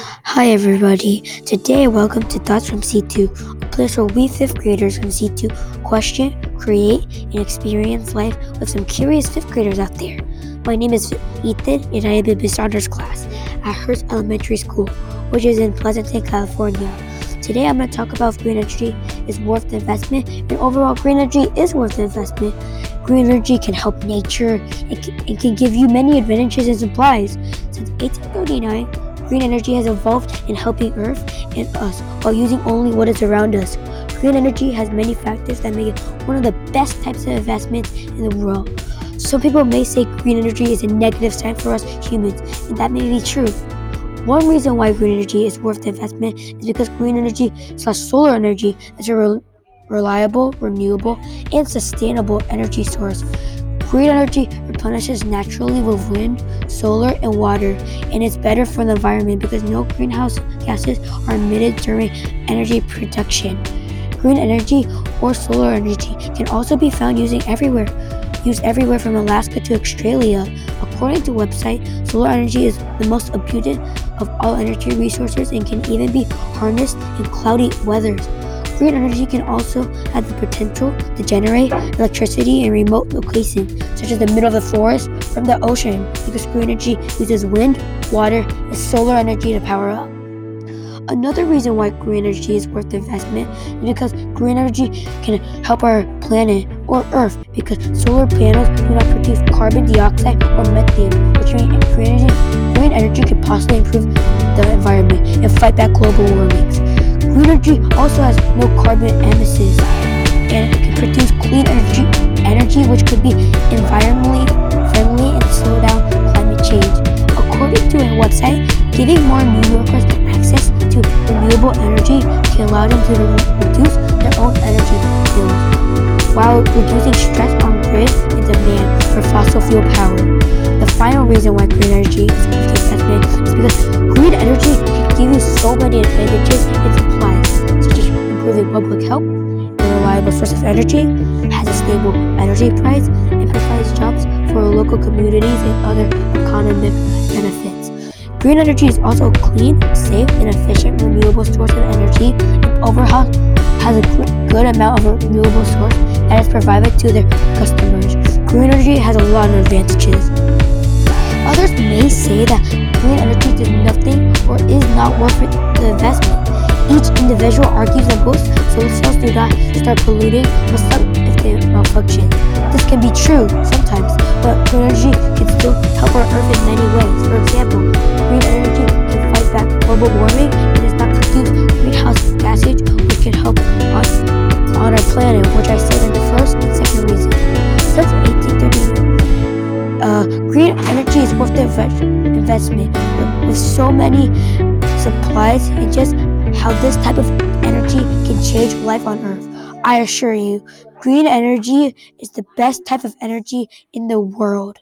Hi, everybody. Today, welcome to Thoughts from C2, a place where we fifth graders from C2 question, create, and experience life with some curious fifth graders out there. My name is Ethan, and I am in Miss Saunders' class at Hearst Elementary School, which is in Pleasanton, California. Today, I'm going to talk about if green energy is worth the investment, and overall, green energy is worth the investment. Green energy can help nature and can, can give you many advantages and supplies. Since 1839, Green energy has evolved in helping Earth and us while using only what is around us. Green energy has many factors that make it one of the best types of investments in the world. Some people may say green energy is a negative sign for us humans, and that may be true. One reason why green energy is worth the investment is because green energy slash solar energy is a re- reliable, renewable, and sustainable energy source. Green energy replenishes naturally with wind, solar, and water, and it's better for the environment because no greenhouse gases are emitted during energy production. Green energy or solar energy can also be found using everywhere, used everywhere from Alaska to Australia. According to website, solar energy is the most abundant of all energy resources and can even be harnessed in cloudy weathers. Green energy can also have the potential to generate electricity in remote locations, such as the middle of the forest from the ocean, because green energy uses wind, water, and solar energy to power up. Another reason why green energy is worth investment is because green energy can help our planet or Earth because solar panels do not produce carbon dioxide or methane, which means green energy, green energy can possibly improve the environment and fight back global warming. Green energy also has no carbon emissions and can produce clean energy, energy which could be environmentally friendly and slow down climate change. According to a website, giving more New Yorkers access to renewable energy can allow them to reduce their own energy bills while reducing stress on grid and demand for fossil fuel power. The final reason why green energy is investment is because green energy can give you so many advantages public health, a reliable source of energy, has a stable energy price, and provides jobs for local communities and other economic benefits. Green energy is also a clean, safe, and efficient renewable source of energy, and overall has a good amount of renewable source that is provided to their customers. Green energy has a lot of advantages. Others may say that green energy does nothing or is not worth the investment. Each individual argues that both solar cells do not start polluting but stop if they malfunction. This can be true sometimes, but energy can still help our Earth in many ways. For example, green energy can fight back global warming and does not produce greenhouse gases, which can help us on our planet, which I said in the first and second reason. Since 1830, uh, green energy is worth the investment with so many supplies and just how this type of energy can change life on Earth. I assure you, green energy is the best type of energy in the world.